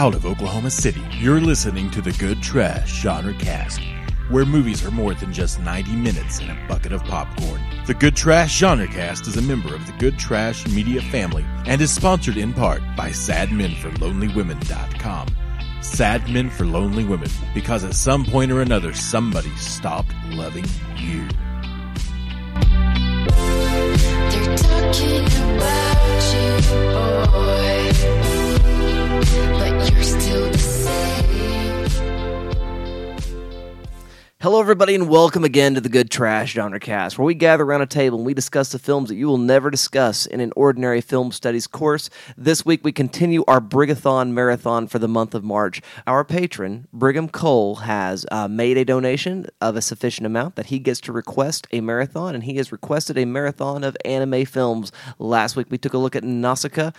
out of Oklahoma City. You're listening to the Good Trash Genre Cast, where movies are more than just 90 minutes and a bucket of popcorn. The Good Trash Genre Cast is a member of the Good Trash Media family and is sponsored in part by SadMenForLonelyWomen.com. Sad Men for Lonely Women, because at some point or another, somebody stopped loving you. They're talking about you, boy, Hello, everybody, and welcome again to the Good Trash Genre Cast, where we gather around a table and we discuss the films that you will never discuss in an ordinary film studies course. This week, we continue our Brigathon marathon for the month of March. Our patron, Brigham Cole, has uh, made a donation of a sufficient amount that he gets to request a marathon, and he has requested a marathon of anime films. Last week, we took a look at Nausicaa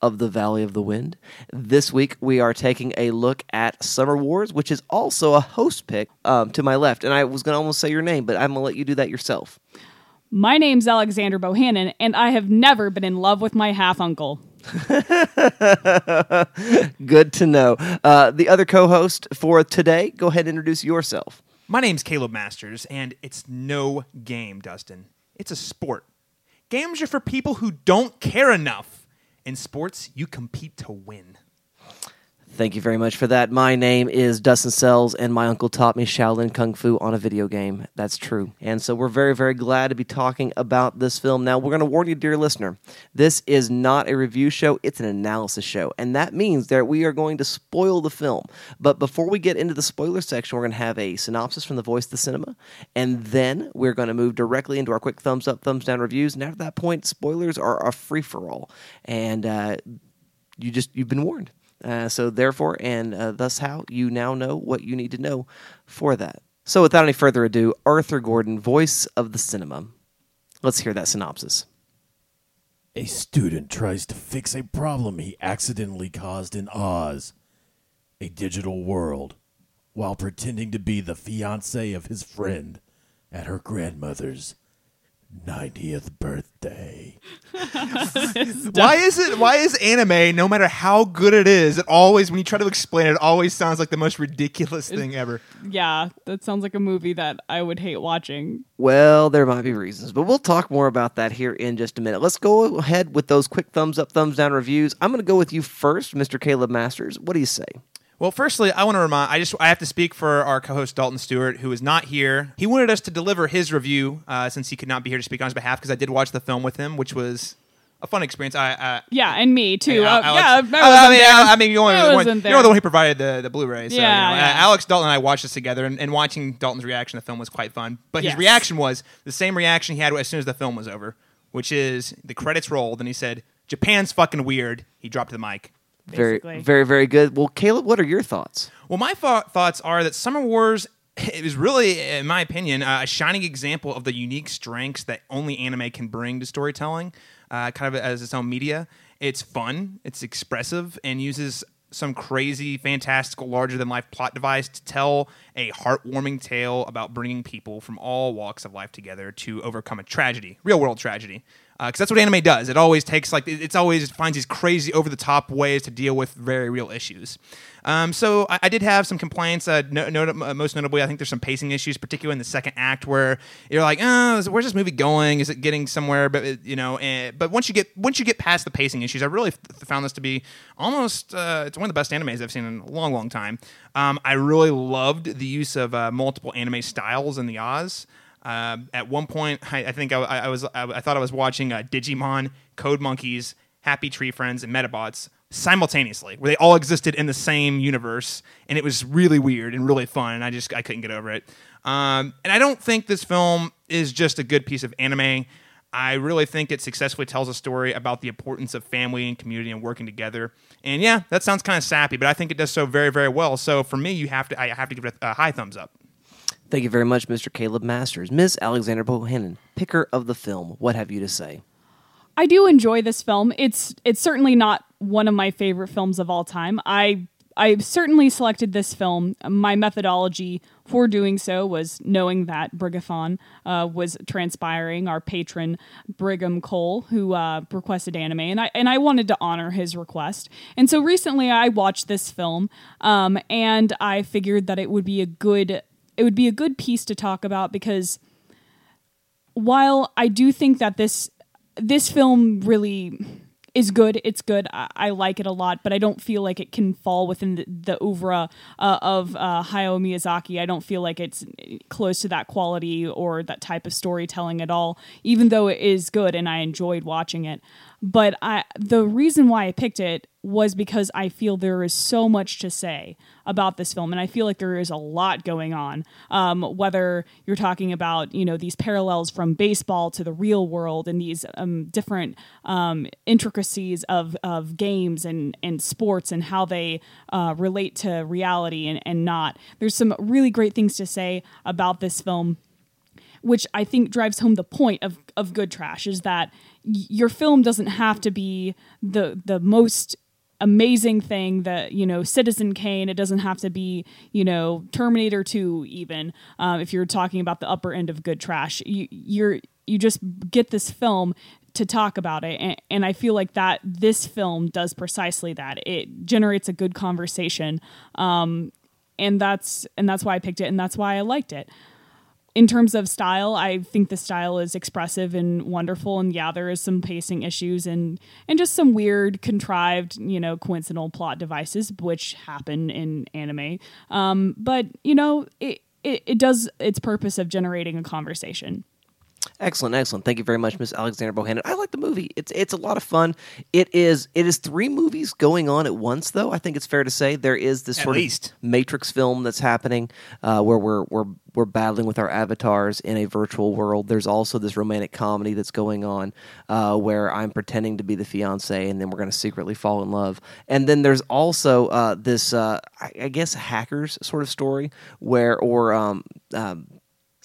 of the Valley of the Wind. This week, we are taking a look at Summer Wars, which is also a host pick um, to my left. And I was going to almost say your name, but I'm going to let you do that yourself. My name's Alexander Bohannon, and I have never been in love with my half uncle. Good to know. Uh, the other co host for today, go ahead and introduce yourself. My name's Caleb Masters, and it's no game, Dustin. It's a sport. Games are for people who don't care enough. In sports, you compete to win. Thank you very much for that. My name is Dustin Sells, and my uncle taught me Shaolin Kung Fu on a video game. That's true. And so we're very, very glad to be talking about this film. Now, we're going to warn you, dear listener, this is not a review show, it's an analysis show. And that means that we are going to spoil the film. But before we get into the spoiler section, we're going to have a synopsis from the voice of the cinema. And then we're going to move directly into our quick thumbs up, thumbs down reviews. And after that point, spoilers are a free for all. And, uh, you just you've been warned. Uh, so therefore, and uh, thus how you now know what you need to know for that. So without any further ado, Arthur Gordon, voice of the cinema. Let's hear that synopsis. A student tries to fix a problem he accidentally caused in Oz, a digital world, while pretending to be the fiance of his friend at her grandmother's 90th birthday. Why is it? Why is anime, no matter how good it is, it always, when you try to explain it, it always sounds like the most ridiculous thing ever. Yeah, that sounds like a movie that I would hate watching. Well, there might be reasons, but we'll talk more about that here in just a minute. Let's go ahead with those quick thumbs up, thumbs down reviews. I'm going to go with you first, Mr. Caleb Masters. What do you say? Well, firstly, I want to remind. I just I have to speak for our co-host Dalton Stewart, who is not here. He wanted us to deliver his review uh, since he could not be here to speak on his behalf because I did watch the film with him, which was a fun experience. I, I Yeah, and me too. Yeah, Uh, Alex- yeah, I, I, wasn't I mean. I, mean, you're, the one- you're the one who provided the, the Blu-ray. So, Yeah, you know, yeah. Alex Dalton and I watched this together, and, and watching Dalton's reaction to the film was quite fun. But his reaction was the same reaction he had as soon as the film was over, which is the credits rolled, and he said, "Japan's fucking weird." He dropped the mic. Very, Basically. very, very good. Well, Caleb, what are your thoughts? Well, my thought thoughts are that Summer Wars it was really, in my opinion, uh, a shining example of the unique strengths that only anime can bring to storytelling, uh, kind of as its own media. It's fun, it's expressive, and uses some crazy, fantastical, larger than life plot device to tell a heartwarming tale about bringing people from all walks of life together to overcome a tragedy, real world tragedy. Because that's what anime does. It always takes like it's always finds these crazy, over the top ways to deal with very real issues. Um, so I, I did have some complaints. Uh, no, no, uh, most notably, I think there's some pacing issues, particularly in the second act, where you're like, "Oh, where's this movie going? Is it getting somewhere?" But you know, eh, but once you get once you get past the pacing issues, I really f- found this to be almost uh, it's one of the best animes I've seen in a long, long time. Um, I really loved the use of uh, multiple anime styles in the Oz. Uh, at one point, I, I think I, I was I, I thought I was watching uh, Digimon, Code Monkeys, Happy Tree Friends, and Medabots simultaneously, where they all existed in the same universe, and it was really weird and really fun, and I just I couldn't get over it. Um, and I don't think this film is just a good piece of anime. I really think it successfully tells a story about the importance of family and community and working together. And yeah, that sounds kind of sappy, but I think it does so very, very well. So for me, you have to I have to give it a high thumbs up. Thank you very much, Mr. Caleb Masters. Ms. Alexander Bohannon, picker of the film. What have you to say? I do enjoy this film. It's it's certainly not one of my favorite films of all time. I I certainly selected this film. My methodology for doing so was knowing that Brigathon uh, was transpiring. Our patron Brigham Cole, who uh, requested anime, and I and I wanted to honor his request. And so recently, I watched this film, um, and I figured that it would be a good it would be a good piece to talk about because while I do think that this this film really is good, it's good. I, I like it a lot, but I don't feel like it can fall within the, the oeuvre uh, of uh, Hayao Miyazaki. I don't feel like it's close to that quality or that type of storytelling at all. Even though it is good and I enjoyed watching it, but I the reason why I picked it was because I feel there is so much to say about this film, and I feel like there is a lot going on. Um, whether you're talking about you know these parallels from baseball to the real world and these um, different um, intricacies of, of games and, and sports and how they uh, relate to reality and, and not. There's some really great things to say about this film which I think drives home the point of, of good trash is that your film doesn't have to be the the most amazing thing that you know citizen kane it doesn't have to be you know terminator 2 even um, if you're talking about the upper end of good trash. You, you're you just get this film to talk about it and, and i feel like that this film does precisely that. It generates a good conversation um, and that's and that's why i picked it and that's why i liked it in terms of style, I think the style is expressive and wonderful. And yeah, there is some pacing issues and and just some weird, contrived, you know, coincidental plot devices which happen in anime. Um, but you know, it, it it does its purpose of generating a conversation. Excellent, excellent. Thank you very much, Miss Alexander Bohannon. I like the movie. It's it's a lot of fun. It is it is three movies going on at once, though. I think it's fair to say there is this At sort least. of Matrix film that's happening, uh, where we're we're we're battling with our avatars in a virtual world. There's also this romantic comedy that's going on, uh, where I'm pretending to be the fiance, and then we're going to secretly fall in love. And then there's also uh, this, uh, I, I guess, hackers sort of story where or um, um,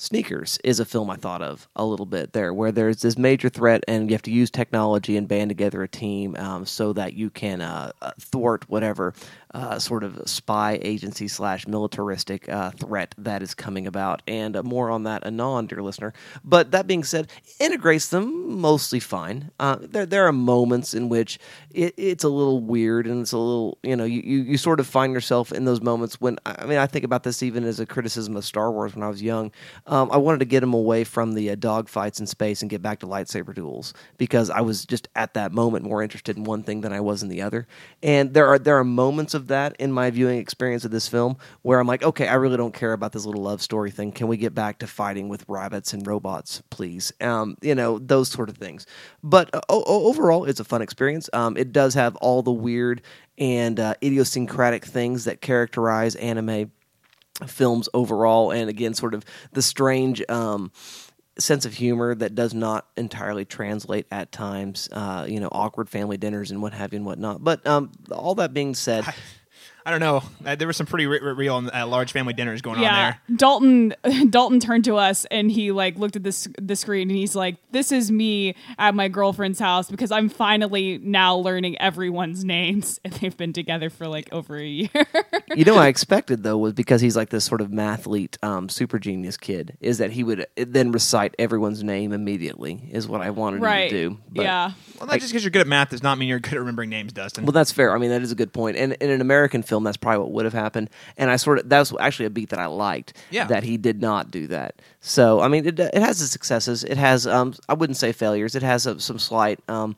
Sneakers is a film I thought of a little bit there, where there's this major threat and you have to use technology and band together a team um, so that you can uh, uh, thwart whatever uh, sort of spy agency slash militaristic uh, threat that is coming about. And uh, more on that anon, dear listener. But that being said, integrates them mostly fine. Uh, there, there are moments in which it, it's a little weird and it's a little, you know, you, you, you sort of find yourself in those moments when, I mean, I think about this even as a criticism of Star Wars when I was young. Um, I wanted to get them away from the uh, dogfights in space and get back to lightsaber duels because I was just at that moment more interested in one thing than I was in the other. And there are there are moments of that in my viewing experience of this film where I'm like, okay, I really don't care about this little love story thing. Can we get back to fighting with rabbits and robots, please? Um, you know those sort of things. But uh, overall, it's a fun experience. Um, it does have all the weird and uh, idiosyncratic things that characterize anime films overall, and again, sort of the strange um, sense of humor that does not entirely translate at times. Uh, you know, awkward family dinners and what have you and whatnot. But um, all that being said, I don't know. Uh, there were some pretty re- re- real uh, large family dinners going on there. Dalton Dalton turned to us and he like looked at this the screen and he's like, "This is me at my girlfriend's house because I'm finally now learning everyone's names and they've been together for like over a year." you know, what I expected though was because he's like this sort of mathlete, um, super genius kid, is that he would then recite everyone's name immediately. Is what I wanted right? him to do. But- yeah. Well, not just because you're good at math does not mean you're good at remembering names, Dustin. Well, that's fair. I mean, that is a good point. And in an American film, that's probably what would have happened. And I sort of that was actually a beat that I liked. Yeah. That he did not do that. So I mean, it it has its successes. It has um I wouldn't say failures. It has uh, some slight um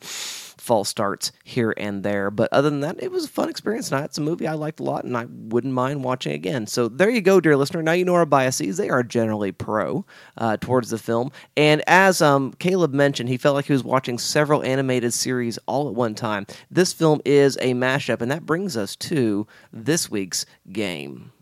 false starts here and there. But other than that, it was a fun experience. And it's a movie I liked a lot, and I wouldn't mind watching again. So there you go, dear listener. Now you know our biases. They are generally pro uh, towards the film. And as um, Caleb mentioned, he felt like he was watching several animated series all at one time. This film is a mashup, and that brings us to this week's game.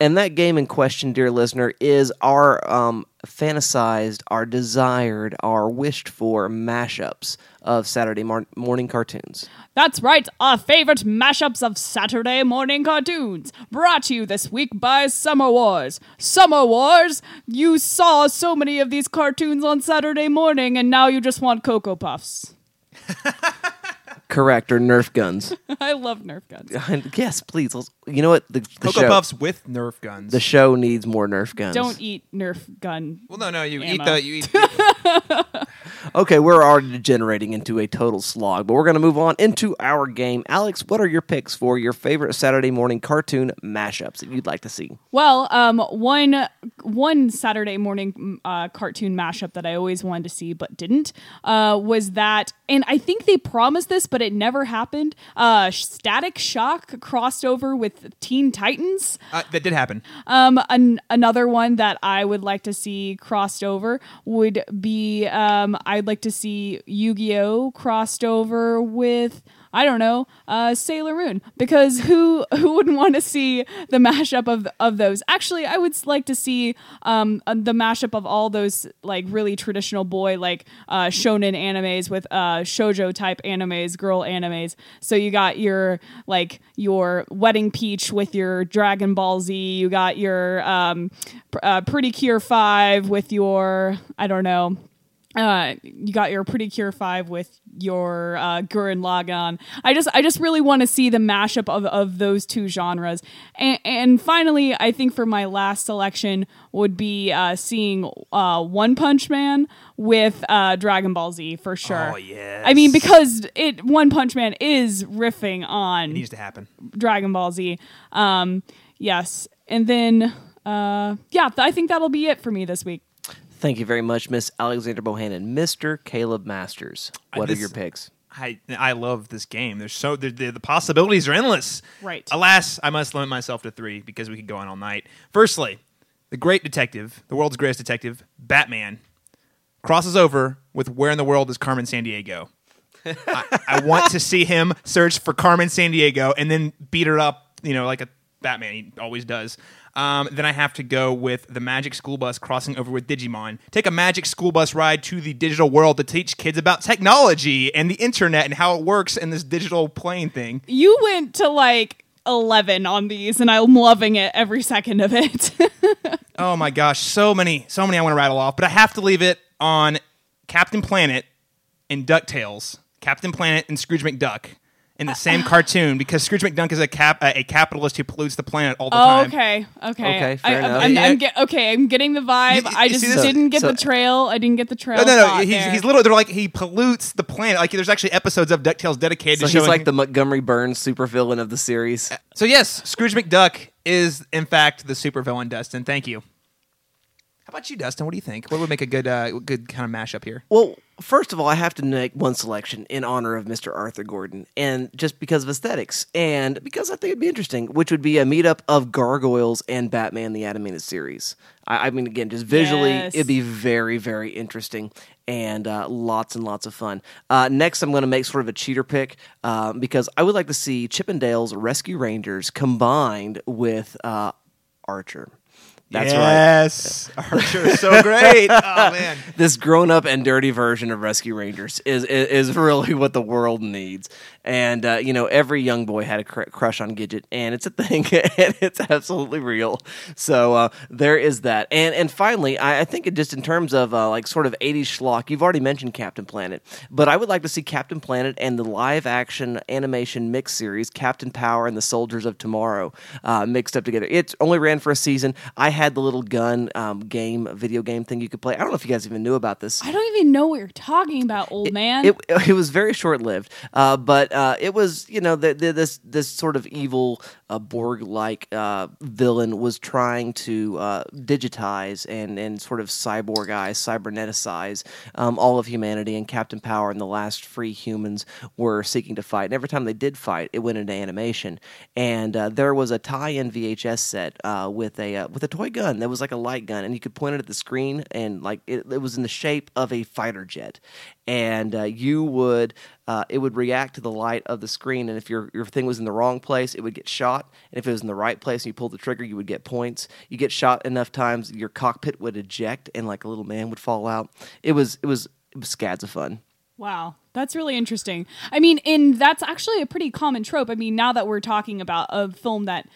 And that game in question, dear listener, is our um, fantasized, our desired, our wished for mashups of Saturday mor- morning cartoons. That's right, our favorite mashups of Saturday morning cartoons. Brought to you this week by Summer Wars. Summer Wars, you saw so many of these cartoons on Saturday morning, and now you just want Cocoa Puffs. Correct, or Nerf guns. I love Nerf guns. yes, please. Let's, you know what? The, the Cocoa show, Puffs with Nerf guns. The show needs more Nerf guns. Don't eat Nerf gun. well, no, no, you Ammo. eat the you eat. Okay, we're already degenerating into a total slog, but we're going to move on into our game. Alex, what are your picks for your favorite Saturday morning cartoon mashups that you'd like to see? Well, um, one one Saturday morning mm, uh, cartoon mashup that I always wanted to see but didn't uh, was that, and I think they promised this, but it never happened. Uh, Static Shock crossed over with Teen Titans. Uh, that did happen. Um, an- another one that I would like to see crossed over would be um, I'd like to see Yu Gi Oh crossed over with I don't know uh, Sailor Moon because who who wouldn't want to see the mashup of of those? Actually, I would like to see um, uh, the mashup of all those like really traditional boy like uh, shonen animes with uh, shojo type animes, girl animes. So you got your like your Wedding Peach with your Dragon Ball Z. You got your um, uh, Pretty Cure Five with your I don't know. Uh, you got your Pretty Cure Five with your uh, Gurren Lagann. I just I just really want to see the mashup of, of those two genres. And, and finally, I think for my last selection would be uh, seeing uh, One Punch Man with uh, Dragon Ball Z for sure. Oh, yes. I mean because it One Punch Man is riffing on It needs to happen. Dragon Ball Z. Um, yes, and then uh, yeah, I think that'll be it for me this week. Thank you very much, Miss Alexander Bohannon. Mr. Caleb Masters, what are your picks? I I love this game. There's so the, the, the possibilities are endless. Right. Alas, I must limit myself to three because we could go on all night. Firstly, the great detective, the world's greatest detective, Batman, crosses over with where in the world is Carmen Sandiego. I, I want to see him search for Carmen Sandiego and then beat her up, you know, like a Batman. He always does. Um, then I have to go with the Magic School Bus crossing over with Digimon. Take a Magic School Bus ride to the digital world to teach kids about technology and the internet and how it works in this digital plane thing. You went to like 11 on these, and I'm loving it every second of it. Oh my gosh, so many, so many I want to rattle off, but I have to leave it on Captain Planet and DuckTales. Captain Planet and Scrooge McDuck in the same cartoon because Scrooge McDuck is a cap a capitalist who pollutes the planet all the oh, time. okay, okay, Okay, fair I, enough. I'm, Yeah. I'm get, okay, I'm getting the vibe. You- you I just see this? didn't get So- the uh, trail. I didn't get the trail. No, no, no. thought He's, there. he's literally they're like he pollutes the planet. Like there's actually episodes of DuckTales dedicated So to he's showing. like the Montgomery Burns supervillain of the series. so yes, Scrooge McDuck is in fact the supervillain. Dustin, thank you. How about you, Dustin? What do you think? What would make a good, uh, good kind of mashup here? Well, first of all, I have to make one selection in honor of Mr. Arthur Gordon, and just because of aesthetics, and because I think it'd be interesting, which would be a meetup of Gargoyles and Batman the Animated Series. I, I mean, again, just visually, Yes. it'd be very, very interesting and uh, lots and lots of fun. Uh, next, I'm going to make sort of a cheater pick um, because I would like to see Chip 'n Dale's Rescue Rangers combined with uh, Archer. That's right. yes. Archer is so great. oh man. this grown up and dirty version of Rescue Rangers is is, is really what the world needs. And uh, you know, every young boy had a cr- crush on Gidget, and it's a thing, and it's absolutely real. So uh, there is that. And and finally, I, I think it just in terms of uh, like sort of '80s schlock, you've already mentioned Captain Planet, but I would like to see Captain Planet and the live action animation mix series Captain Power and the Soldiers of Tomorrow uh, mixed up together. It only ran for a season. I had the little gun um, game, video game thing you could play. I don't know if you guys even knew about this. I don't even know what you're talking about, old man. It, it was very short lived, uh, but uh, it was you know the, the, this this sort of evil uh, Borg like uh, villain was trying to uh, digitize and and sort of cyborgize, cyberneticize um, all of humanity, and Captain Power and the last free humans were seeking to fight. And every time they did fight, it went into animation, and uh, there was a tie-in VHS set uh, with a uh, with a toy toy gun that was like a light gun, and you could point it at the screen, and like it, it was in the shape of a fighter jet, and uh, you would uh, it would react to the light of the screen, and if your your thing was in the wrong place, it would get shot, and if it was in the right place and you pulled the trigger, you would get points. You get shot enough times, your cockpit would eject, and like a little man would fall out. It was it was it was scads of fun. Wow, that's really interesting. I mean, and that's actually a pretty common trope. I mean, now that we're talking about a film that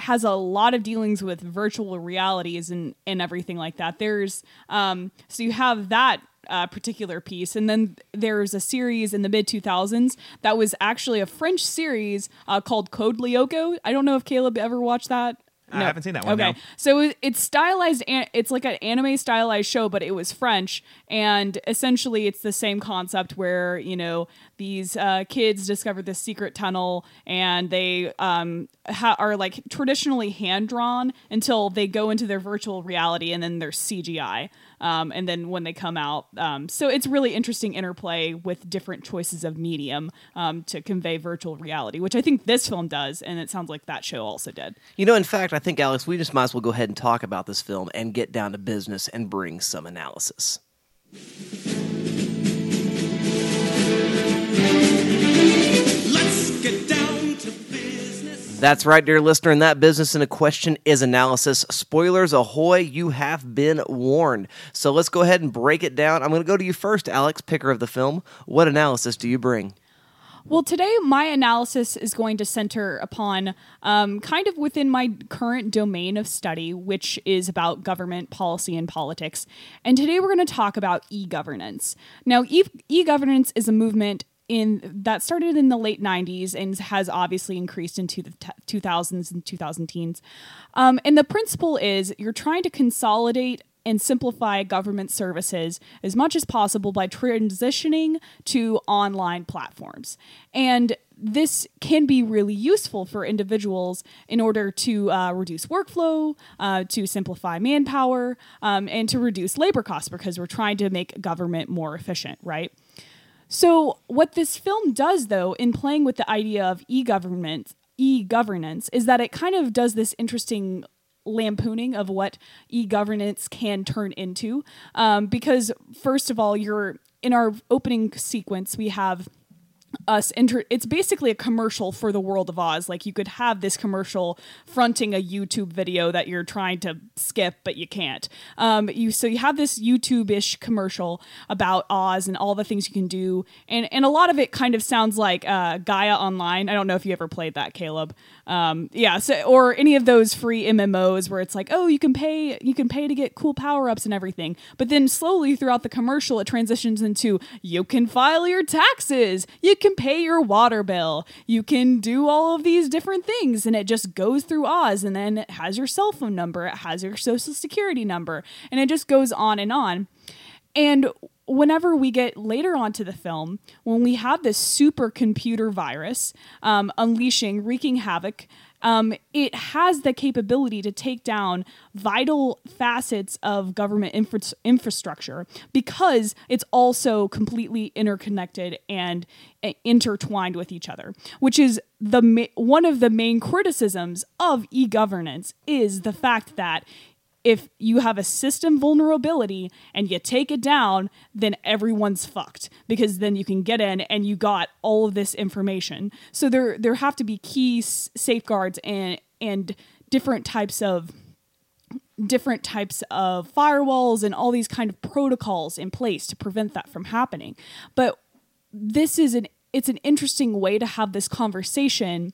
has a lot of dealings with virtual realities and and everything like that. There's um so you have that uh, particular piece, and then there's a series in the mid 2000s that was actually a French series uh, called Code Lyoko. I don't know if Caleb ever watched that. No. I haven't seen that one, Okay, no. so it's stylized. an- It's like an anime stylized show, but it was French, and essentially it's the same concept where you know these uh, kids discover this secret tunnel, and they um, ha- are like traditionally hand drawn until they go into their virtual reality, and then there's CGI. Um, and then when they come out, um, so it's really interesting interplay with different choices of medium um, to convey virtual reality, which I think this film does, and it sounds like that show also did. You know, in fact, I think Alex, we just might as well go ahead and talk about this film and get down to business and bring some analysis. That's right, dear listener, and that business in a question is analysis. Spoilers ahoy, you have been warned. So let's go ahead and break it down. I'm going to go to you first, Alex, picker of the film. What analysis do you bring? Well, today my analysis is going to center upon um, kind of within my current domain of study, which is about government policy and politics. And today we're going to talk about e governance. Now, e governance is a movement. In, that started in the late 90s and has obviously increased into the t- 2000s and 2010s. Um, and the principle is you're trying to consolidate and simplify government services as much as possible by transitioning to online platforms. And this can be really useful for individuals in order to uh, reduce workflow, uh, to simplify manpower, um, and to reduce labor costs because we're trying to make government more efficient, right? So, what this film does, though, in playing with the idea of e government, e governance, is that it kind of does this interesting lampooning of what e governance can turn into. Um, because, first of all, you're in our opening sequence, we have us enter it's basically a commercial for the world of oz. Like you could have this commercial fronting a youtube video that you're trying to skip but you can't. Um, you so you have this youtube-ish commercial about oz and all the things you can do. And and a lot of it kind of sounds like uh, gaia online. I don't know if you ever played that caleb um, yeah so or any of those free mmos where it's like oh you can pay you can pay to get cool power-ups and everything. But then slowly throughout the commercial it transitions into you can file your taxes you can pay your water bill you can do all of these different things and it just goes through oz and then it has your cell phone number it has your social security number and it just goes on and on. And whenever we get later onto the film, when we have this supercomputer virus um, unleashing, wreaking havoc, um, it has the capability to take down vital facets of government infra- infrastructure because it's also completely interconnected and uh, intertwined with each other. Which is the ma- one of the main criticisms of e-governance is the fact that if you have a system vulnerability and you take it down, then everyone's fucked because then you can get in and you got all of this information. So there there have to be key s- safeguards and and different types of different types of firewalls and all these kind of protocols in place to prevent that from happening. But this is an it's an interesting way to have this conversation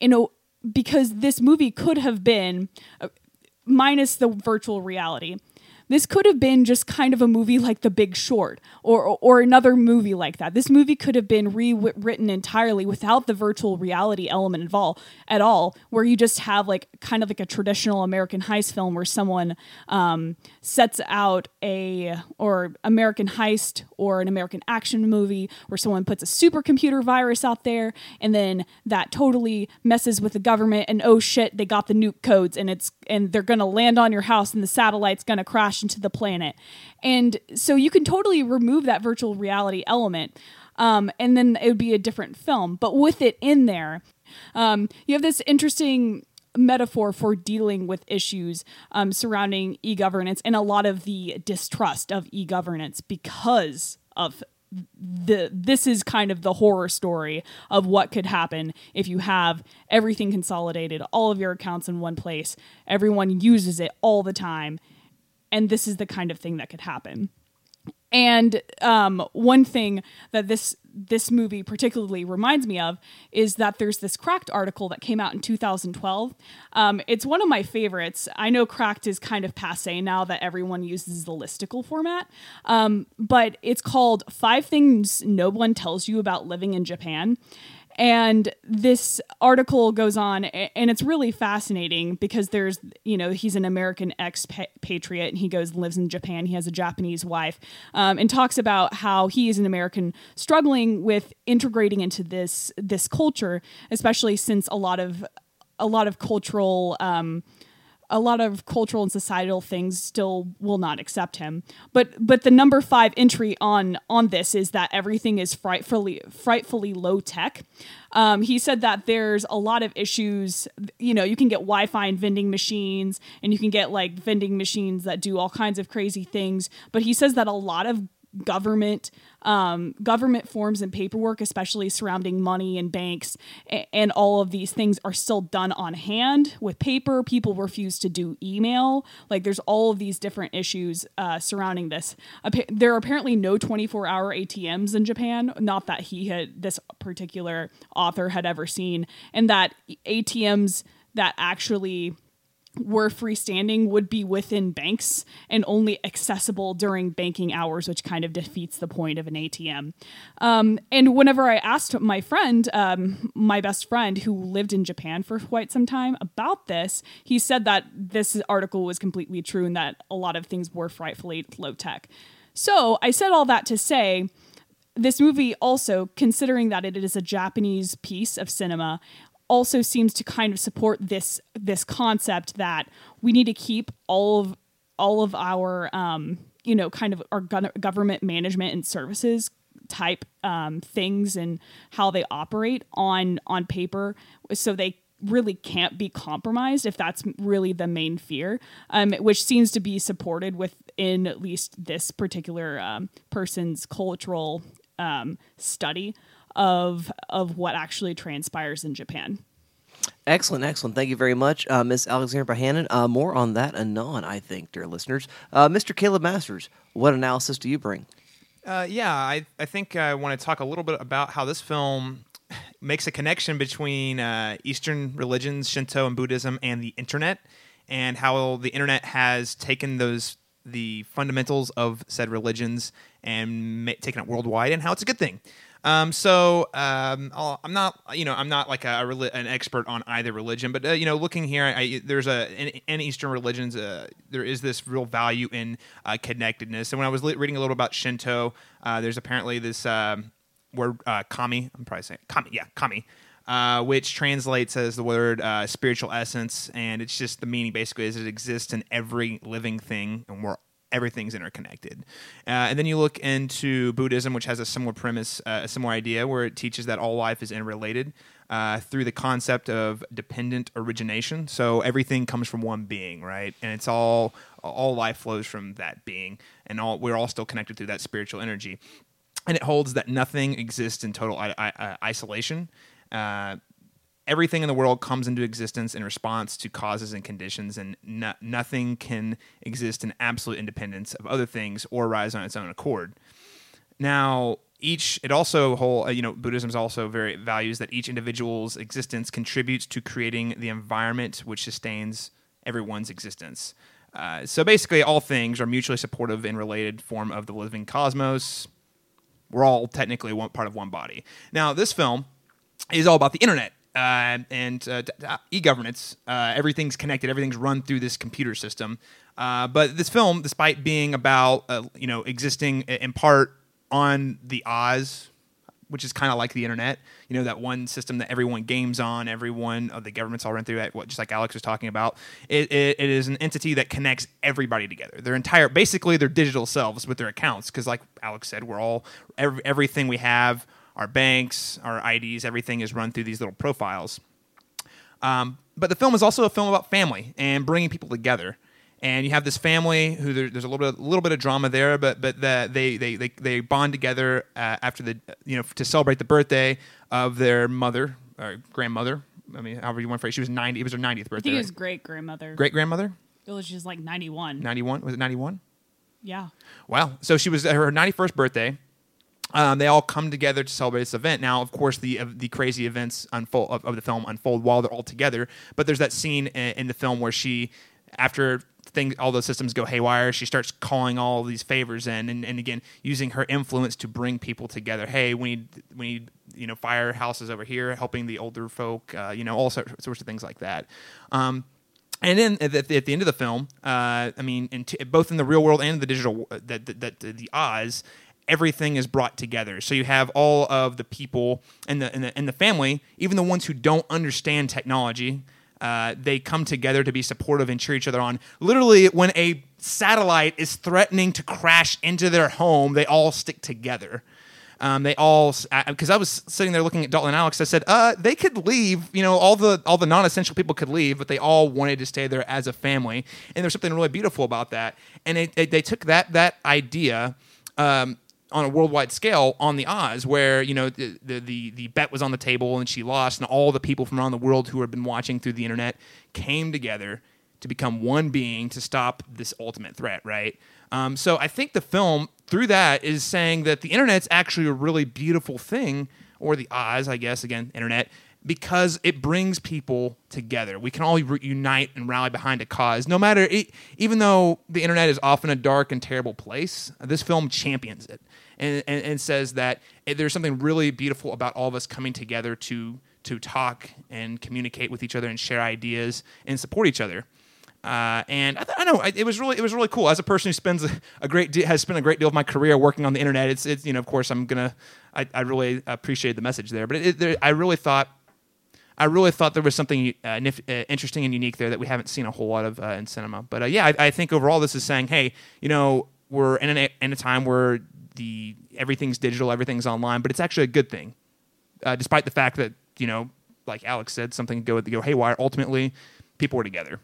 you know because this movie could have been minus the virtual reality this could have been just kind of a movie like The Big Short or or another movie like that. This movie could have been rewritten entirely without the virtual reality element involved at all, where you just have like kind of like a traditional American heist film where someone um, sets out a or American heist or an American action movie where someone puts a supercomputer virus out there and then that totally messes with the government and oh shit they got the nuke codes and it's and they're to land on your house and the satellite's going to crash into the planet. And so you can totally remove that virtual reality element um, and then it would be a different film. But with it in there um, you have this interesting metaphor for dealing with issues um, surrounding e-governance and a lot of the distrust of e-governance because of the this is kind of the horror story of what could happen if you have everything consolidated all of your accounts in one place everyone uses it all the time and this is the kind of thing that could happen and um, one thing that this this movie particularly reminds me of is that there's this Cracked article that came out in 2012. Um, it's one of my favorites. I know Cracked is kind of passe now that everyone uses the listicle format, um, but it's called Five Things No One Tells You About Living in Japan. And this article goes on, and it's really fascinating because there's, you know, he's an American expatriate and he goes and lives in Japan. He has a Japanese wife um, and talks about how he is an American struggling with integrating into this this culture, especially since a lot of a lot of cultural um, a lot of cultural and societal things still will not accept him. But but the number five entry on on this is that everything is frightfully frightfully low tech. Um, he said that there's a lot of issues. You know, you can get Wi-Fi and vending machines, and you can get like vending machines that do all kinds of crazy things. But he says that a lot of government um, government forms and paperwork, especially surrounding money and banks and all of these things, are still done on hand with paper. People refuse to do email. Like there's all of these different issues uh, surrounding this. There are apparently no 24 hour ATMs in Japan. Not that he had this particular author had ever seen, and that ATMs that actually were freestanding would be within banks and only accessible during banking hours, which kind of defeats the point of an ATM. Um, and whenever I asked my friend, um, my best friend who lived in Japan for quite some time about this, he said that this article was completely true and that a lot of things were frightfully low tech. So I said all that to say, this movie also, considering that it is a Japanese piece of cinema, also seems to kind of support this this concept that we need to keep all of all of our um, you know kind of our government management and services type um, things and how they operate on on paper so they really can't be compromised if that's really the main fear um, which seems to be supported within at least this particular um, person's cultural um, study of of what actually transpires in Japan. Excellent, excellent. Thank you very much, uh, Miss Alexander Bohannon. Uh, more on that anon, I think, dear listeners. Uh, Mr. Caleb Masters, what analysis do you bring? Uh, yeah, I, I think I want to talk a little bit about how this film makes a connection between uh, Eastern religions, Shinto and Buddhism, and the internet, and how the internet has taken those the fundamentals of said religions and ma- taken it worldwide, and how it's a good thing. Um, so um, I'm not, you know, I'm not like a, reli- an expert on either religion, but uh, you know, looking here, I, there's a in, in Eastern religions, uh, there is this real value in uh, connectedness. And when I was li- reading a little about Shinto, uh, there's apparently this um, word uh, kami. I'm probably saying kami, yeah, kami. Uh, which translates as the word uh, spiritual essence, and it's just the meaning basically is it exists in every living thing, and we're everything's interconnected. Uh, and then you look into Buddhism, which has a similar premise, uh, a similar idea, where it teaches that all life is interrelated uh, through the concept of dependent origination. So everything comes from one being, right? And it's all all life flows from that being, and all we're all still connected through that spiritual energy. And it holds that nothing exists in total I- I- I- isolation. Uh, everything in the world comes into existence in response to causes and conditions, and no- nothing can exist in absolute independence of other things or arise on its own accord. Now, each it also whole uh, you know Buddhism is also very values that each individual's existence contributes to creating the environment which sustains everyone's existence. Uh, so basically, all things are mutually supportive and related form of the living cosmos. We're all technically one part of one body. Now, this film is all about the internet uh, and uh, d- e-governance. Uh, everything's connected. Everything's run through this computer system. Uh, but this film, despite being about uh, you know existing in part on the Oz, which is kind of like the internet, you know that one system that everyone games on, everyone of the governments all run through that. What just like Alex was talking about, it, it, it is an entity that connects everybody together. Their entire, basically, their digital selves with their accounts. Because like Alex said, we're all every, everything we have our banks, our IDs, everything is run through these little profiles. Um, but the film is also a film about family and bringing people together. And you have this family who there, there's a little bit, a little bit of drama there, but but the, they, they they they bond together uh, after the you know to celebrate the birthday of their mother or grandmother. I mean, however you want to phrase. She was ninety. It was her ninetieth I birthday. think it right? was great grandmother. Great grandmother, It was just like 91. ninety one. Was it ninety one? Yeah. Wow. So she was at her 91st birthday. Um, they all come together to celebrate this event. Now, of course, the uh, the crazy events unfold of, of the film unfold while they're all together. But there's that scene in, in the film where she, after things, all those systems go haywire, she starts calling all these favors in, and, and again using her influence to bring people together. Hey, we need we need you know firehouses over here, helping the older folk. Uh, you know, all sorts sorts of things like that. Um, and then at the, at the end of the film, uh, I mean, in t- both in the real world and the digital, uh, that the, the, the Oz, everything is brought together. So you have all of the people and the and the, and the family, even the ones who don't understand technology. Uh, they come together to be supportive and cheer each other on. Literally, when a satellite is threatening to crash into their home, they all stick together. Um, they all because I was sitting there looking at Dalton and Alex. I said, uh, they could leave. You know, all the all the non-essential people could leave, but they all wanted to stay there as a family. And there's something really beautiful about that. And it, it- they took that that idea. Um, on a worldwide scale on the Oz, where you know the, the the the bet was on the table and she lost, and all the people from around the world who had been watching through the internet came together to become one being to stop this ultimate threat, right? Um, so I think the film through that is saying that the internet's actually a really beautiful thing, or the Oz, I guess, again, internet, because it brings people together. We can all unite and rally behind a cause, no matter. It, even though the internet is often a dark and terrible place, this film champions it and, and, and says that there's something really beautiful about all of us coming together to to talk and communicate with each other and share ideas and support each other. Uh, and I, th- I know I, it was really it was really cool. As a person who spends a, a great de- has spent a great deal of my career working on the internet, it's it's you know of course I'm gonna I, I really appreciate the message there. But it, there, I really thought I really thought there was something uh, nif- uh, interesting and unique there that we haven't seen a whole lot of uh, in cinema. But uh, yeah, I, think overall this is saying, hey, you know, we're in, an, in a time where the everything's digital, everything's online, but it's actually a good thing, uh, despite the fact that you know, like Alex said, something go go haywire. Ultimately, people were together.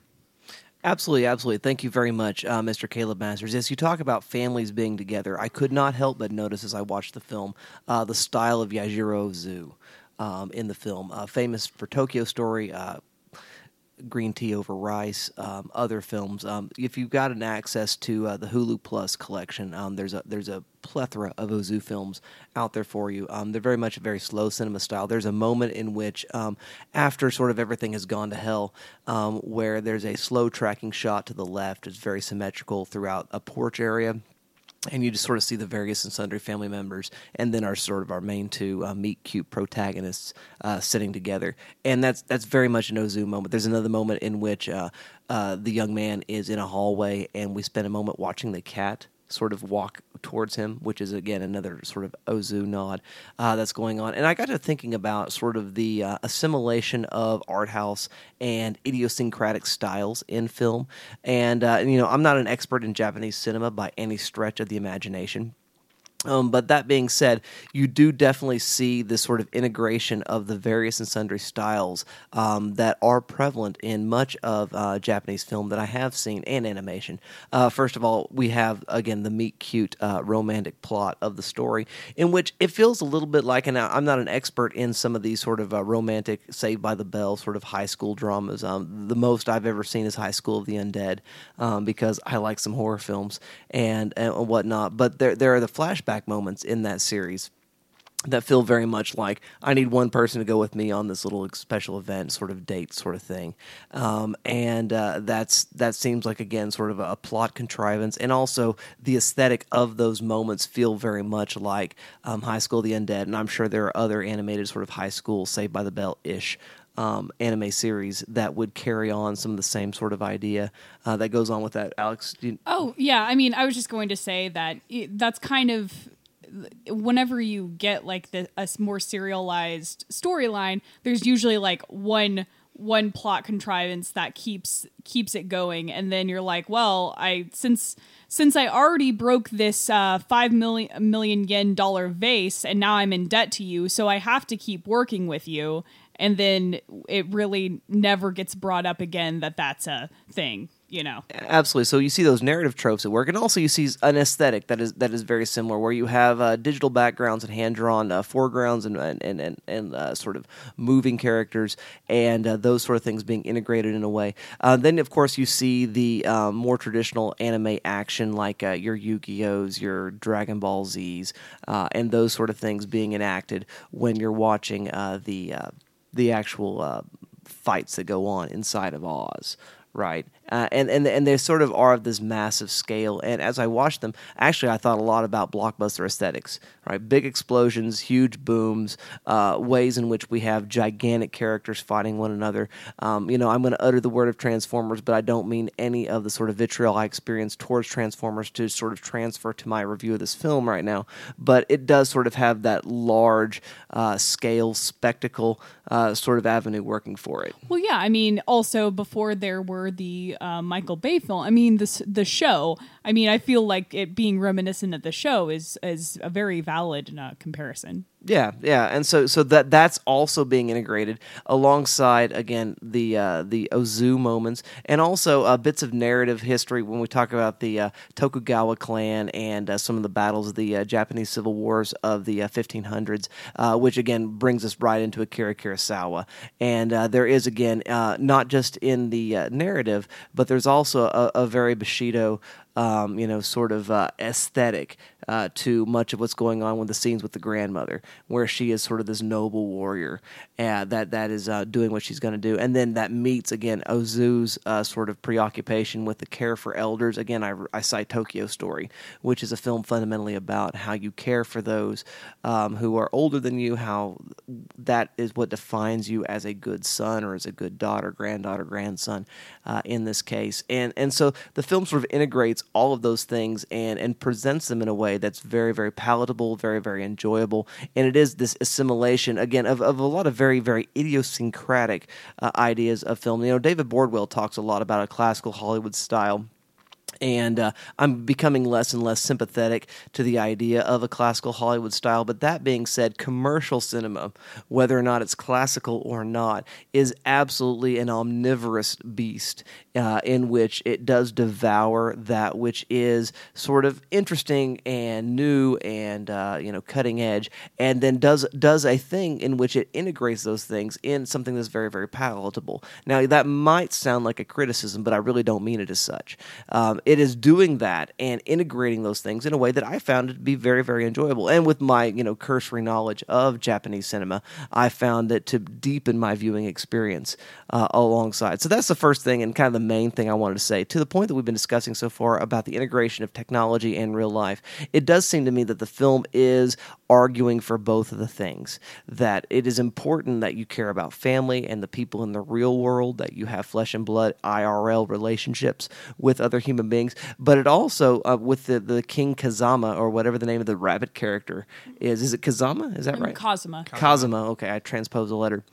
Absolutely, absolutely. Thank you very much, uh, Mr. Caleb Masters. As you talk about families being together, I could not help but notice as I watched the film uh, the style of Yasujiro Ozu um, in the film. Uh, famous for Tokyo Story, uh, Green Tea Over Rice, um, other films. Um, if you've got an access to uh, the Hulu Plus collection, um, there's a there's a plethora of Ozu films out there for you. Um, they're very much a very slow cinema style. There's a moment in which, um, after sort of everything has gone to hell, um, where there's a slow tracking shot to the left. It's very symmetrical throughout a porch area and you just sort of see the various and sundry family members, and then our sort of our main two uh, meet cute protagonists uh, sitting together, and that's that's very much an Ozu moment. There's another moment in which uh, uh, the young man is in a hallway, and we spend a moment watching the cat sort of walk towards him, which is again another sort of Ozu nod uh, that's going on. And I got to thinking about sort of the uh, assimilation of art house and idiosyncratic styles in film. And, uh, you know, I'm not an expert in Japanese cinema by any stretch of the imagination. Um, but that being said, you do definitely see this sort of integration of the various and sundry styles um, that are prevalent in much of uh, Japanese film that I have seen and animation. Uh, first of all, we have again the meet cute uh, romantic plot of the story, in which it feels a little bit like, and I'm not an expert in some of these sort of uh, romantic Saved by the Bell sort of high school dramas. Um, the most I've ever seen is High School of the Undead um, because I like some horror films and and whatnot. But there there are the moments in that series that feel very much like I need one person to go with me on this little special event, sort of date, sort of thing, um, and uh, that's that seems like again sort of a, plot contrivance, and also the aesthetic of those moments feel very much like um, High School of the Undead, and I'm sure there are other animated sort of high school Saved by the Bell ish um, anime series that would carry on some of the same sort of idea uh, that goes on with that. Alex, you, Oh yeah, I mean, I was just going to say that it, that's kind of whenever you get like the a more serialized storyline, there's usually like one one plot contrivance that keeps keeps it going, and then you're like, well, I since since I already broke this uh, five million million yen dollar vase, and now I'm in debt to you, so I have to keep working with you. And then it really never gets brought up again that that's a thing. You know, Absolutely. So you see those narrative tropes at work, and also you see an aesthetic that is that is very similar, where you have uh, digital backgrounds and hand drawn uh, foregrounds and and and and, uh, sort of moving characters and uh, those sort of things being integrated in a way. Uh, then of course you see the um, more traditional anime action like uh, your Yu-Gi-Ohs, your Dragon Ball Zs, and those sort of things being enacted when you're watching the the actual uh, fights that go on inside of Oz right? Uh, and and and they sort of are of this massive scale. And as I watched them, actually, I thought a lot about blockbuster aesthetics, right? Big explosions, huge booms, uh, ways in which we have gigantic characters fighting one another. Um, you know, I'm going to utter the word of Transformers, but I don't mean any of the sort of vitriol I experienced towards Transformers to sort of transfer to my review of this film right now. But it does sort of have that large uh, scale spectacle uh, sort of avenue working for it. Well, yeah. I mean, also before there were the uh, Michael Bay film. I mean, this the show. I mean, I feel like it being reminiscent of the show is is a very valid uh, comparison. Yeah, yeah, and so so that that's also being integrated alongside again the uh, the Ozu moments and also uh, bits of narrative history when we talk about the uh, Tokugawa clan and uh, some of the battles of the uh, Japanese civil wars of the uh, 1500s, uh, which again brings us right into Akira Kurosawa. And there is again not just in the narrative, but there's also a, a very Bushido um, you know, sort of uh, aesthetic uh, to much of what's going on with the scenes with the grandmother, where she is sort of this noble warrior uh, that that is uh, doing what she's going to do, and then that meets again Ozu's uh, sort of preoccupation with the care for elders. Again, I, I cite Tokyo Story, which is a film fundamentally about how you care for those um, who are older than you, how that is what defines you as a good son or as a good daughter, granddaughter, grandson, uh, in this case, and and so the film sort of integrates all of those things and and presents them in a way that's very very palatable, very very enjoyable, and it is this assimilation again of, of a lot of very very idiosyncratic uh, ideas of film. You know, David Bordwell talks a lot about a classical Hollywood style and uh, I'm becoming less and less sympathetic to the idea of a classical Hollywood style. But that being said, commercial cinema, whether or not it's classical or not, is absolutely an omnivorous beast uh, in which it does devour that which is sort of interesting and new and uh, you know cutting edge, and then does does a thing in which it integrates those things in something that's very very palatable. Now that might sound like a criticism, but I really don't mean it as such. Um, it is doing that and integrating those things in a way that I found to be very, very enjoyable. And with my, you know, cursory knowledge of Japanese cinema, I found it to deepen my viewing experience uh, alongside. So that's the first thing and kind of the main thing I wanted to say. To the point that we've been discussing so far about the integration of technology and real life, it does seem to me that the film is arguing for both of the things. That it is important that you care about family and the people in the real world, that you have flesh and blood IRL relationships with other human beings, but it also uh, with the the King Kazama or whatever the name of the rabbit character is. Is it Kazama? Is that Um, right? Kazama. Kazuma. Okay, I transposed a letter.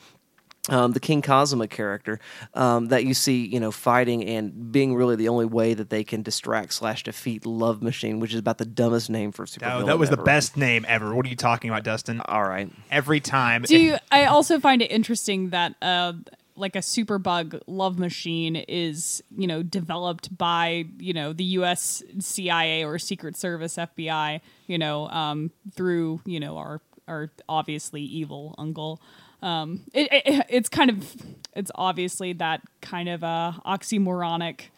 Um, the King Kazuma character um, that you see, you know, fighting and being really the only way that they can distract slash defeat Love Machine, which is about the dumbest name for super. No, that was the best name ever. What are you talking about, Dustin? All right. Every time. Do you, I also find it interesting that uh, like a superbug love machine is you know developed by you know the U.S. CIA or Secret Service FBI you know um, through you know our our obviously evil uncle. Um, it, it, it's kind of it's obviously that kind of uh, oxymoronic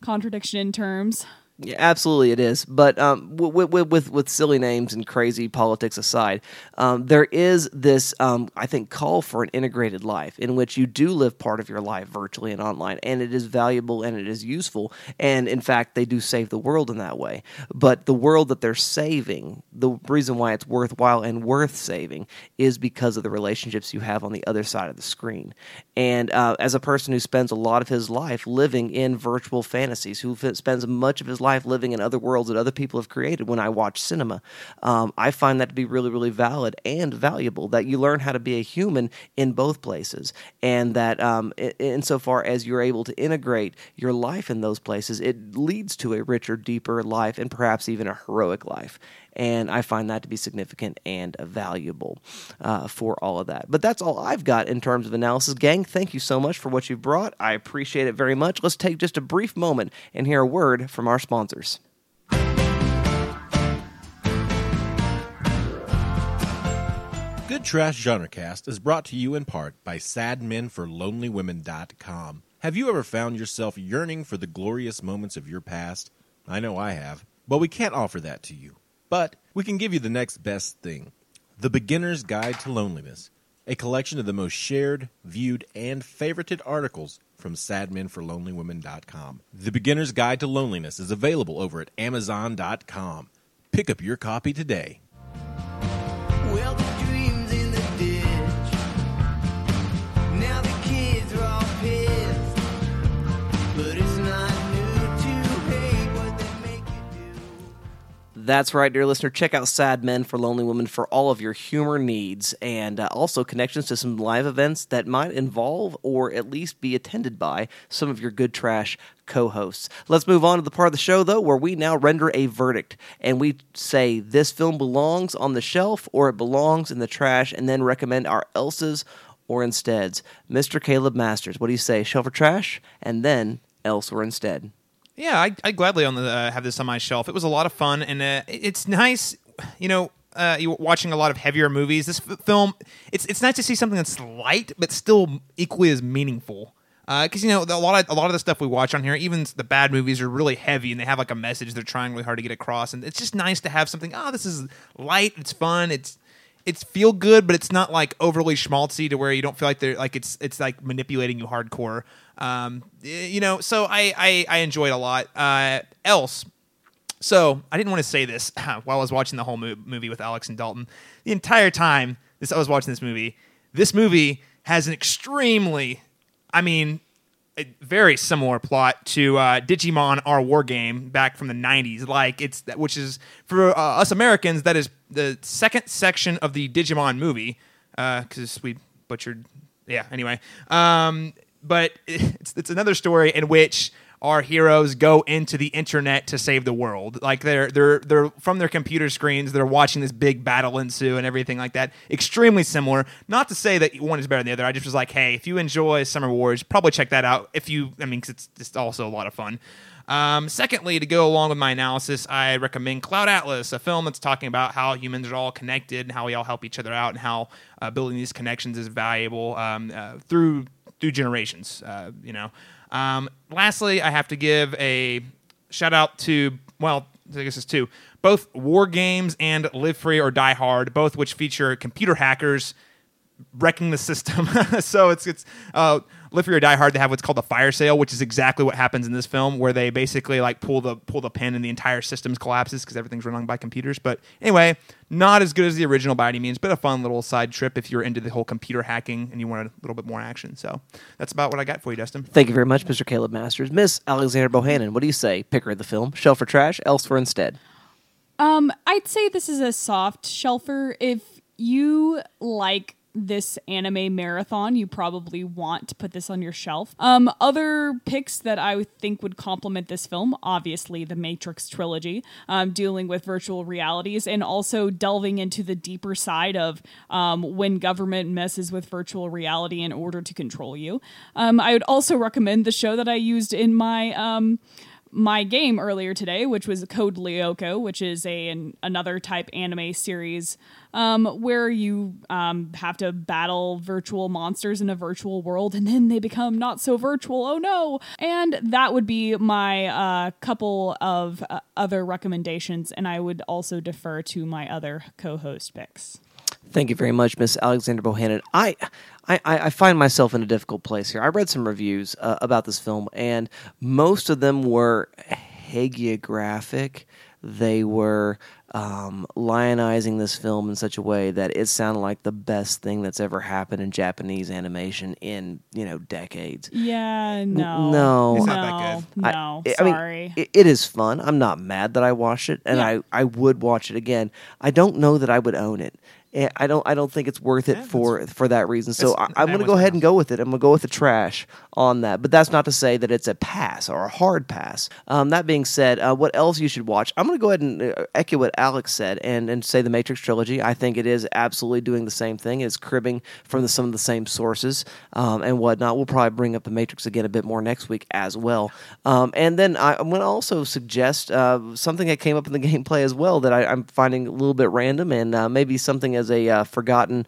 contradiction in terms. Yeah, absolutely, it is. But um, with, with with silly names and crazy politics aside, um, there is this um, I think call for an integrated life in which you do live part of your life virtually and online, and it is valuable and it is useful. And in fact, they do save the world in that way. But the world that they're saving, the reason why it's worthwhile and worth saving, is because of the relationships you have on the other side of the screen. And uh, as a person who spends a lot of his life living in virtual fantasies, who f- spends much of his life living in other worlds that other people have created when I watch cinema, um, I find that to be really, really valid and valuable. That you learn how to be a human in both places, and that um, insofar as you're able to integrate your life in those places, it leads to a richer, deeper life, and perhaps even a heroic life. And I find that to be significant and valuable uh, for all of that. But that's all I've got in terms of analysis. Gang, thank you so much for what you've brought. I appreciate it very much. Let's take just a brief moment and hear a word from our sponsors. Good Trash Genrecast is brought to you in part by SadMenForLonelyWomen.com. Have you ever found yourself yearning for the glorious moments of your past? I know I have. But we can't offer that to you. But we can give you the next best thing The Beginner's Guide to Loneliness, a collection of the most shared, viewed, and favorited articles from SadMenForLonelyWomen.com. The Beginner's Guide to Loneliness is available over at Amazon.com. Pick up your copy today. Well, That's right, dear listener. Check out Sad Men for Lonely Women for all of your humor needs and uh, also connections to some live events that might involve or at least be attended by some of your good trash co hosts. Let's move on to the part of the show, though, where we now render a verdict and we say this film belongs on the shelf or it belongs in the trash and then recommend our else's or insteads. Mr. Caleb Masters, what do you say? Shelf or trash? And then else or instead. Yeah, I, I gladly on the, uh, have this on my shelf. It was a lot of fun, and uh, it's nice, you know. Uh, you watching a lot of heavier movies. This f- film, it's it's nice to see something that's light but still equally as meaningful. Because you know a lot of a lot of the stuff we watch on here, even the bad movies, are really heavy and they have like a message they're trying really hard to get across. And it's just nice to have something. Oh, this is light. It's fun. It's it's feel good, but it's not like overly schmaltzy to where you don't feel like they're like it's it's like manipulating you hardcore. Um, you know, so I I, I enjoyed a lot. Uh, else, so I didn't want to say this while I was watching the whole mo- movie with Alex and Dalton. The entire time this I was watching this movie, this movie has an extremely, I mean, a very similar plot to uh, Digimon Our War Game back from the '90s. Like it's that which is for uh, us Americans that is the second section of the Digimon movie because we butchered. Yeah. Anyway, um, but it's it's another story in which our heroes go into the internet to save the world. Like they're they're they're from their computer screens, they're watching this big battle ensue and everything like that. Extremely similar. Not to say that one is better than the other. I just was like, hey, if you enjoy Summer Wars, probably check that out. If you, I mean, it's just also a lot of fun. Um, secondly, to go along with my analysis, I recommend Cloud Atlas, a film that's talking about how humans are all connected and how we all help each other out, and how uh, building these connections is valuable um, uh, through through generations. Uh, you know. Um, lastly, I have to give a shout out to well, I guess it's two, both War Games and Live Free or Die Hard, both which feature computer hackers wrecking the system. so it's it's uh, Live Free or Die Hard. They have what's called the fire sale, which is exactly what happens in this film, where they basically like pull the pull the pin and the entire system collapses because everything's run on by computers. But anyway, not as good as the original by any means, but a fun little side trip if you're into the whole computer hacking and you want a little bit more action. So that's about what I got for you, Dustin. Thank you very much, Mr. Caleb Masters. Miss Alexandra Bohannon, what do you say? Picker of the film, shelf or trash, elsewhere instead? Um, I'd say this is a soft shelfer. If you like this anime marathon, you probably want to put this on your shelf. Um, other picks that I think would complement this film, obviously the Matrix trilogy, um, dealing with virtual realities, and also delving into the deeper side of um, when government messes with virtual reality in order to control you. Um, I would also recommend the show that I used in my um, my game earlier today, which was Code Lyoko, which is a an, another type anime series um, where you um, have to battle virtual monsters in a virtual world, and then they become not so virtual. Oh no! And that would be my uh, couple of uh, other recommendations, and I would also defer to my other co-host picks. Thank you very much, Miss Alexandra Bohannon. I, I, I I find myself in a difficult place here. I read some reviews uh, about this film, and most of them were hagiographic. They were um, lionizing this film in such a way that it sounded like the best thing that's ever happened in Japanese animation in you know decades. Yeah, no, no. It's no, not that good. I- no. I, mean, it, it is fun. I'm not mad that I watched it, and Yeah. I, I would watch it again. I don't know that I would own it. And I don't I don't think it's worth it for for that reason. So I, I'm going to go ahead and go with it. I'm going to go with the trash on that. But that's not to say that it's a pass or a hard pass. Um, that being said, uh, what else you should watch? I'm going to go ahead and uh, echo what Alex said and and say the Matrix trilogy. I think it is absolutely doing the same thing. It's cribbing from the, some of the same sources um, and whatnot. We'll probably bring up the Matrix again a bit more next week as well. Um, and then I, I'm going to also suggest uh, something that came up in the gameplay as well that I, I'm finding a little bit random and uh, maybe something as a uh, forgotten,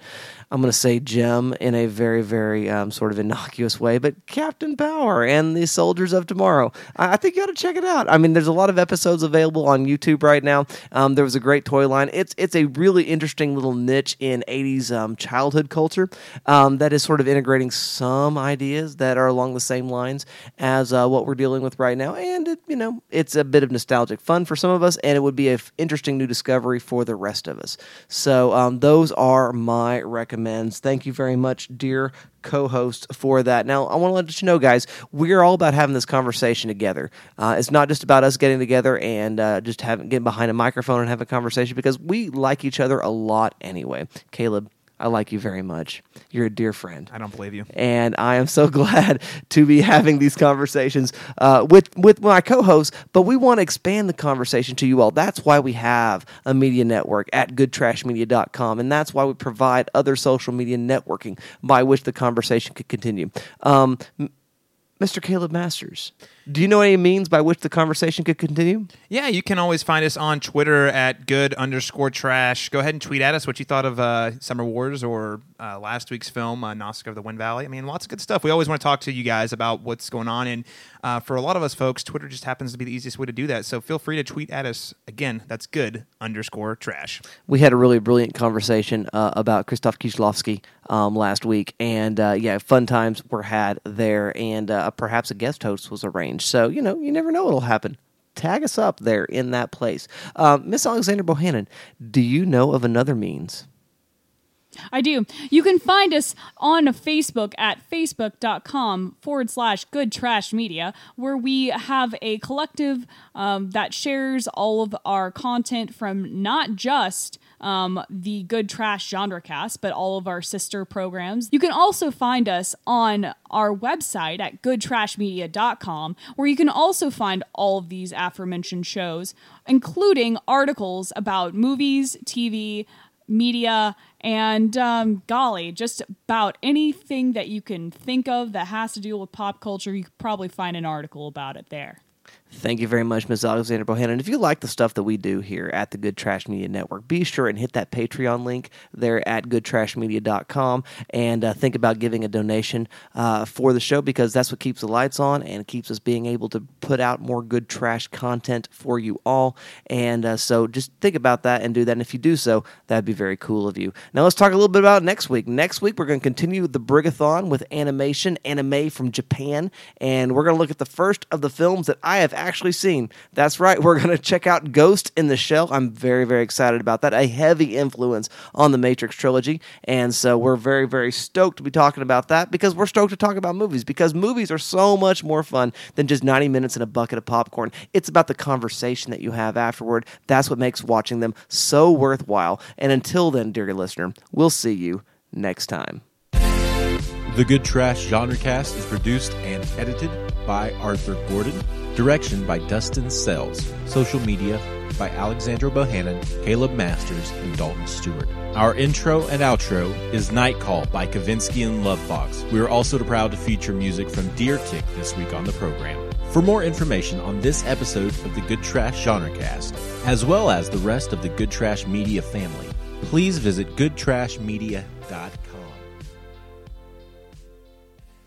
I'm going to say gem in a very, very um, sort of innocuous way. But Captain Power and the Soldiers of Tomorrow. I, I think you ought to check it out. I mean, there's a lot of episodes available on YouTube right now. Um, there was a great toy line. It's it's a really interesting little niche in 80s um, childhood culture um, that is sort of integrating some ideas that are along the same lines as uh, what we're dealing with right now. And it, you know, it's a bit of nostalgic fun for some of us, and it would be an interesting new discovery for the rest of us. So those are my recommends. Thank you very much, dear co-host for that. Now, I want to let you know, guys, we're all about having this conversation together. Uh, it's not just about us getting together and uh, just having getting behind a microphone and have a conversation because we like each other a lot anyway. Caleb, I like you very much. You're a dear friend. I don't believe you. And I am so glad to be having these conversations uh, with with my co-hosts. But we want to expand the conversation to you all. That's why we have a media network at GoodTrashMedia.com, and that's why we provide other social media networking by which the conversation could continue. Um, Mr. Caleb Masters, do you know any means by which the conversation could continue? Yeah, you can always find us on Twitter at good underscore trash. Go ahead and tweet at us what you thought of uh, Summer Wars or uh, last week's film, uh, Nosk of the Wind Valley. I mean, lots of good stuff. We always want to talk to you guys about what's going on. And uh, for a lot of us folks, Twitter just happens to be the easiest way to do that. So feel free to tweet at us. Again, that's good underscore trash. we had a really brilliant conversation uh, about Krzysztof Kieślowski um, last week, and uh, yeah, fun times were had there, and uh, perhaps a guest host was arranged. So you know, you never know what'll happen. Tag us up there in that place, um, Miss Alexandra Bohannon. Do you know of another means? I do. You can find us on Facebook at facebook.com forward slash good trash media, where we have a collective um, that shares all of our content from not just um, the Good Trash genre cast, but all of our sister programs. You can also find us on our website at goodtrashmedia.com, where you can also find all of these aforementioned shows, including articles about movies, TV, media, and um, golly, just about anything that you can think of that has to do with pop culture, you could probably find an article about it there. Thank you very much, Ms. Alexandra Bohannon. If you like the stuff that we do here at the Good Trash Media Network, be sure and hit that Patreon link there at goodtrashmedia.com and uh, think about giving a donation uh, for the show because that's what keeps the lights on and keeps us being able to put out more good trash content for you all. And uh, so just think about that and do that. And if you do so, that'd be very cool of you. Now let's talk a little bit about next week. Next week, we're going to continue the Brigathon with animation, anime from Japan, and we're going to look at the first of the films that I have actually seen. That's right, we're going to check out Ghost in the Shell. I'm very, very excited about that. A heavy influence on the Matrix trilogy. And so we're very, very stoked to be talking about that because we're stoked to talk about movies because movies are so much more fun than just 90 minutes in a bucket of popcorn. It's about the conversation that you have afterward. That's what makes watching them so worthwhile. And until then, dear listener, we'll see you next time. The Good Trash Genre Cast is produced and edited by Arthur Gordon. Direction by Dustin Sells. Social media by Alexandra Bohannon, Caleb Masters, and Dalton Stewart. Our intro and outro is Night Call by Kavinsky and Lovefoxxx. We are also proud to feature music from Deer Tick this week on the program. For more information on this episode of the Good Trash Genre Cast, as well as the rest of the Good Trash Media family, please visit goodtrashmedia.com.